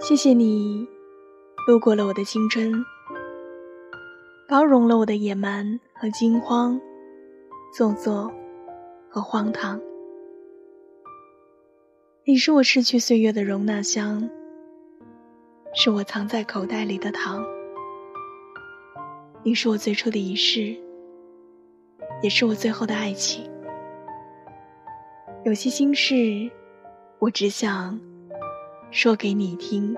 谢谢你，路过了我的青春，包容了我的野蛮和惊慌，做作和荒唐。你是我逝去岁月的容纳箱，是我藏在口袋里的糖。你是我最初的仪式，也是我最后的爱情。有些心事，我只想。说给你听。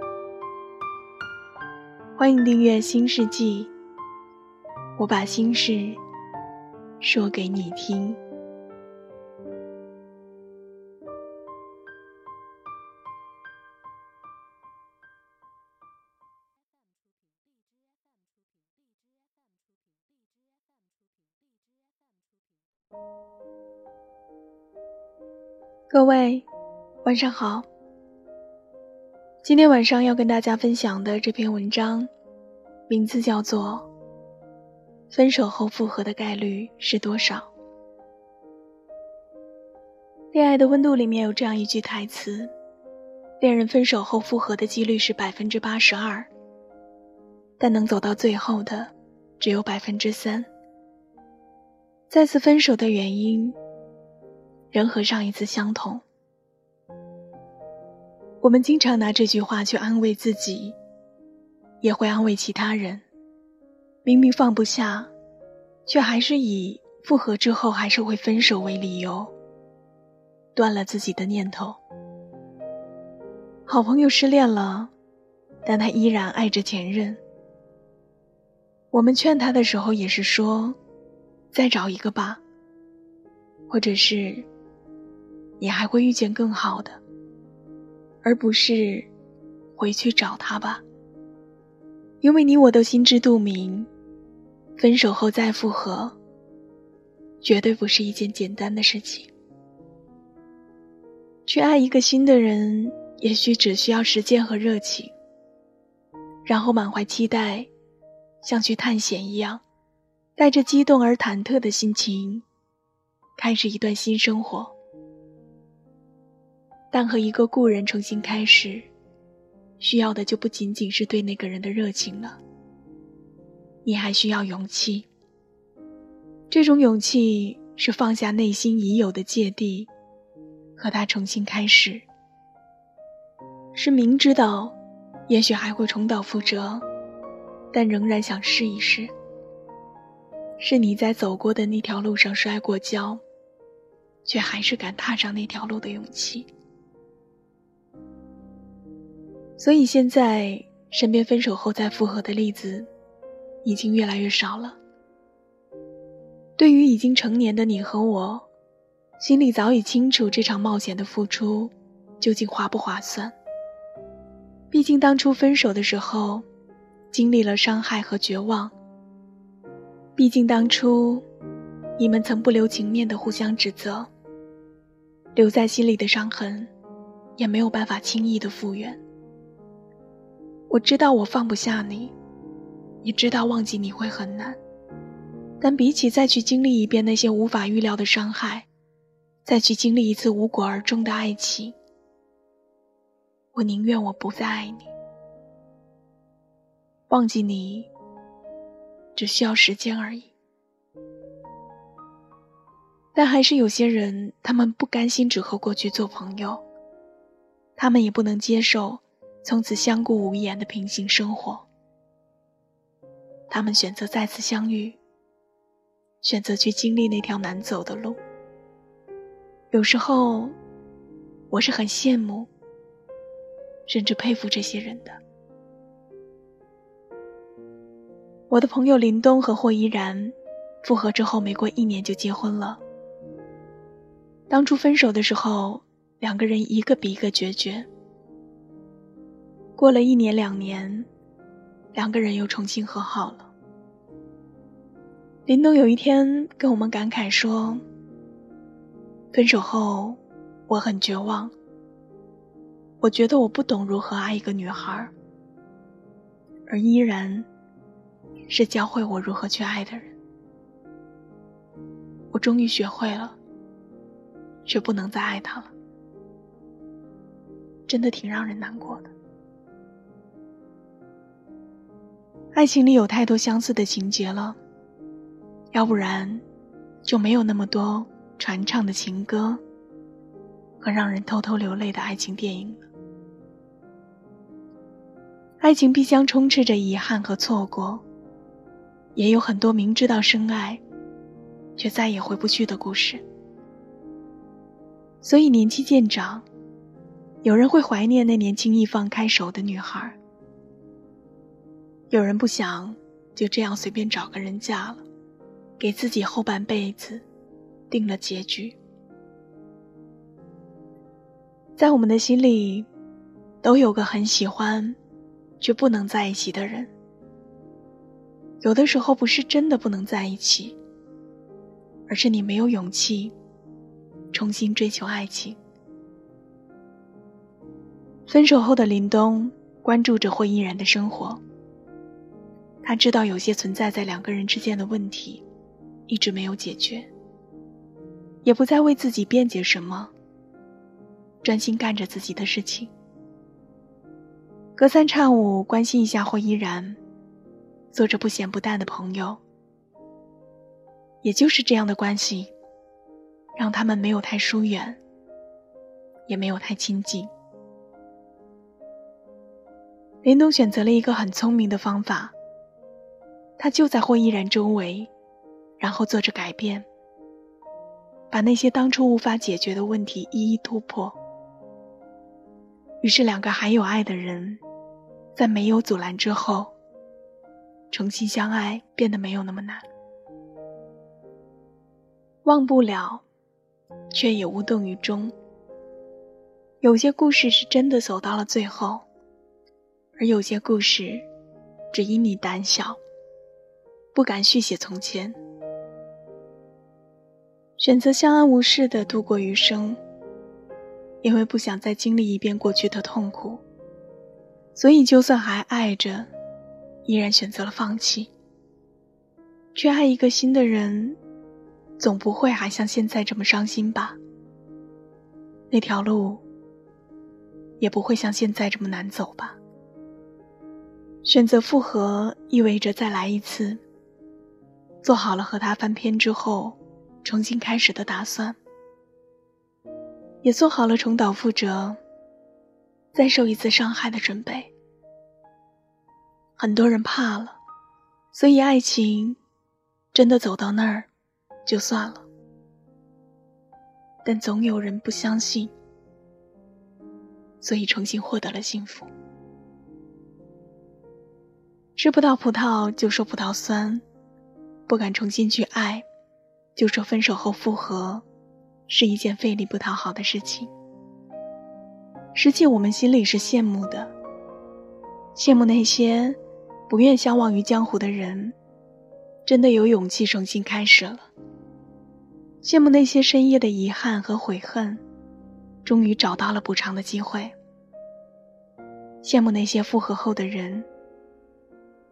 欢迎订阅《新世纪》，我把心事说给你听。各位，晚上好。今天晚上要跟大家分享的这篇文章，名字叫做《分手后复合的概率是多少》。《恋爱的温度》里面有这样一句台词：“恋人分手后复合的几率是百分之八十二，但能走到最后的只有百分之三。”再次分手的原因，仍和上一次相同。我们经常拿这句话去安慰自己，也会安慰其他人。明明放不下，却还是以复合之后还是会分手为理由，断了自己的念头。好朋友失恋了，但他依然爱着前任。我们劝他的时候也是说：“再找一个吧。”或者是“你还会遇见更好的。”而不是回去找他吧，因为你我都心知肚明，分手后再复合，绝对不是一件简单的事情。去爱一个新的人，也许只需要时间和热情，然后满怀期待，像去探险一样，带着激动而忐忑的心情，开始一段新生活。但和一个故人重新开始，需要的就不仅仅是对那个人的热情了。你还需要勇气。这种勇气是放下内心已有的芥蒂，和他重新开始。是明知道，也许还会重蹈覆辙，但仍然想试一试。是你在走过的那条路上摔过跤，却还是敢踏上那条路的勇气。所以现在身边分手后再复合的例子，已经越来越少了。对于已经成年的你和我，心里早已清楚这场冒险的付出究竟划不划算。毕竟当初分手的时候，经历了伤害和绝望。毕竟当初，你们曾不留情面的互相指责，留在心里的伤痕，也没有办法轻易的复原。我知道我放不下你，也知道忘记你会很难，但比起再去经历一遍那些无法预料的伤害，再去经历一次无果而终的爱情，我宁愿我不再爱你。忘记你，只需要时间而已。但还是有些人，他们不甘心只和过去做朋友，他们也不能接受。从此相顾无言的平行生活，他们选择再次相遇，选择去经历那条难走的路。有时候，我是很羡慕，甚至佩服这些人的。我的朋友林东和霍依然复合之后，没过一年就结婚了。当初分手的时候，两个人一个比一个决绝。过了一年两年，两个人又重新和好了。林东有一天跟我们感慨说：“分手后，我很绝望。我觉得我不懂如何爱一个女孩，而依然是教会我如何去爱的人。我终于学会了，却不能再爱他了，真的挺让人难过的。爱情里有太多相似的情节了，要不然就没有那么多传唱的情歌和让人偷偷流泪的爱情电影了。爱情必将充斥着遗憾和错过，也有很多明知道深爱，却再也回不去的故事。所以年纪渐长，有人会怀念那年轻易放开手的女孩。有人不想就这样随便找个人嫁了，给自己后半辈子定了结局。在我们的心里，都有个很喜欢却不能在一起的人。有的时候不是真的不能在一起，而是你没有勇气重新追求爱情。分手后的林东关注着霍依然的生活。他知道有些存在在两个人之间的问题，一直没有解决，也不再为自己辩解什么，专心干着自己的事情。隔三差五关心一下霍依然，做着不咸不淡的朋友。也就是这样的关系，让他们没有太疏远，也没有太亲近。林东选择了一个很聪明的方法。他就在霍依然周围，然后做着改变，把那些当初无法解决的问题一一突破。于是，两个还有爱的人，在没有阻拦之后，重新相爱变得没有那么难。忘不了，却也无动于衷。有些故事是真的走到了最后，而有些故事，只因你胆小。不敢续写从前，选择相安无事的度过余生，因为不想再经历一遍过去的痛苦，所以就算还爱着，依然选择了放弃。去爱一个新的人，总不会还像现在这么伤心吧？那条路也不会像现在这么难走吧？选择复合，意味着再来一次。做好了和他翻篇之后重新开始的打算，也做好了重蹈覆辙、再受一次伤害的准备。很多人怕了，所以爱情真的走到那儿就算了。但总有人不相信，所以重新获得了幸福。吃不到葡萄就说葡萄酸。不敢重新去爱，就说分手后复合，是一件费力不讨好的事情。实际我们心里是羡慕的，羡慕那些不愿相忘于江湖的人，真的有勇气重新开始了；羡慕那些深夜的遗憾和悔恨，终于找到了补偿的机会；羡慕那些复合后的人，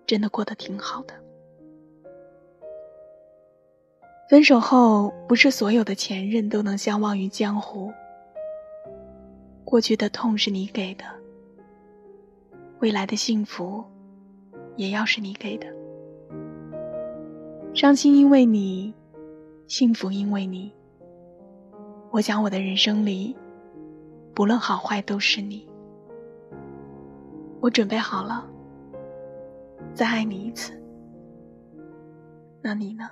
真的过得挺好的。分手后，不是所有的前任都能相忘于江湖。过去的痛是你给的，未来的幸福，也要是你给的。伤心因为你，幸福因为你。我想我的人生里，不论好坏都是你。我准备好了，再爱你一次。那你呢？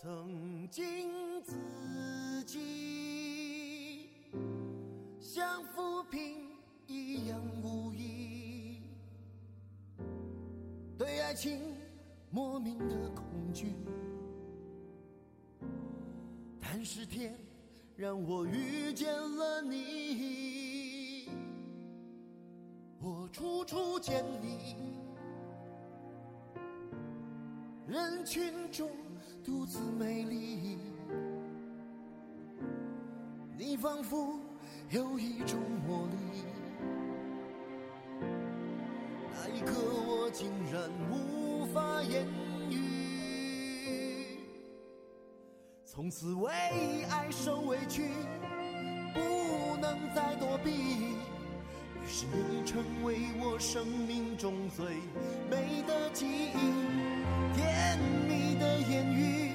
曾经自己，像浮萍一样无依，对爱情莫名的恐惧。但是天让我遇见了你，我处处见你，人群中。独自美丽，你仿佛有一种魔力。那一刻，我竟然无法言语。从此为爱受委屈，不能再躲避。于是你成为我生命中最美的记忆，甜蜜的言语。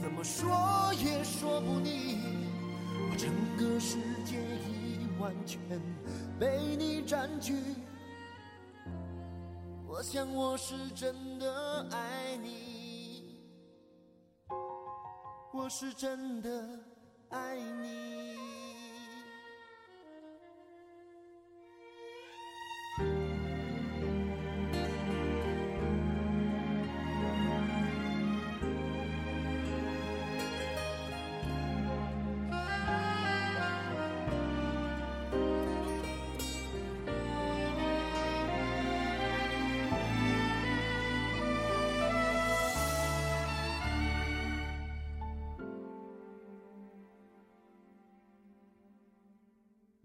怎么说也说不腻，我整个世界已完全被你占据。我想我是真的爱你，我是真的爱你。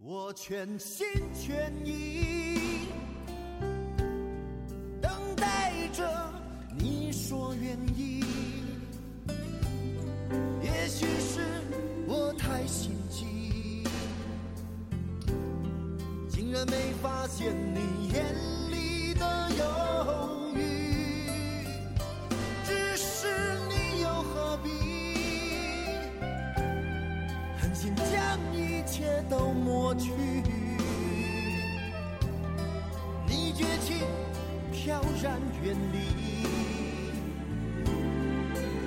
我全心全意等待着你说愿意，也许是我太心急，竟然没发现你抹去？你绝情飘然远离，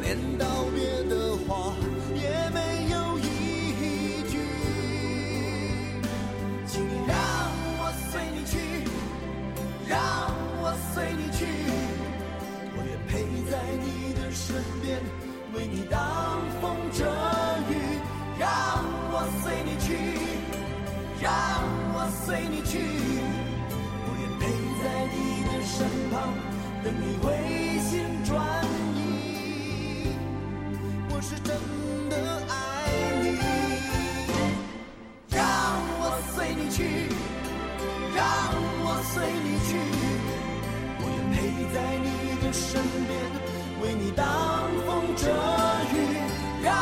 连道别的话也没有一句。请你让我随你去，让我随你去，我愿陪在你的身边，为你挡风遮雨。让我随你去，让我随你去，我愿陪在你的身旁，等你回心转意。我是真的爱你，让我随你去，让我随你去，我愿陪在你的身边，为你挡风遮雨。让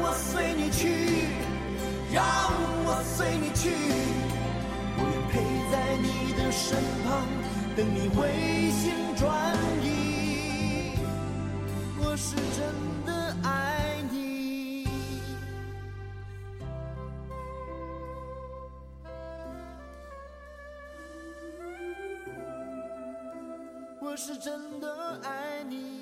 我随你去，随你去，我愿陪在你的身旁，等你回心转意。我是真的爱你，我是真的爱你。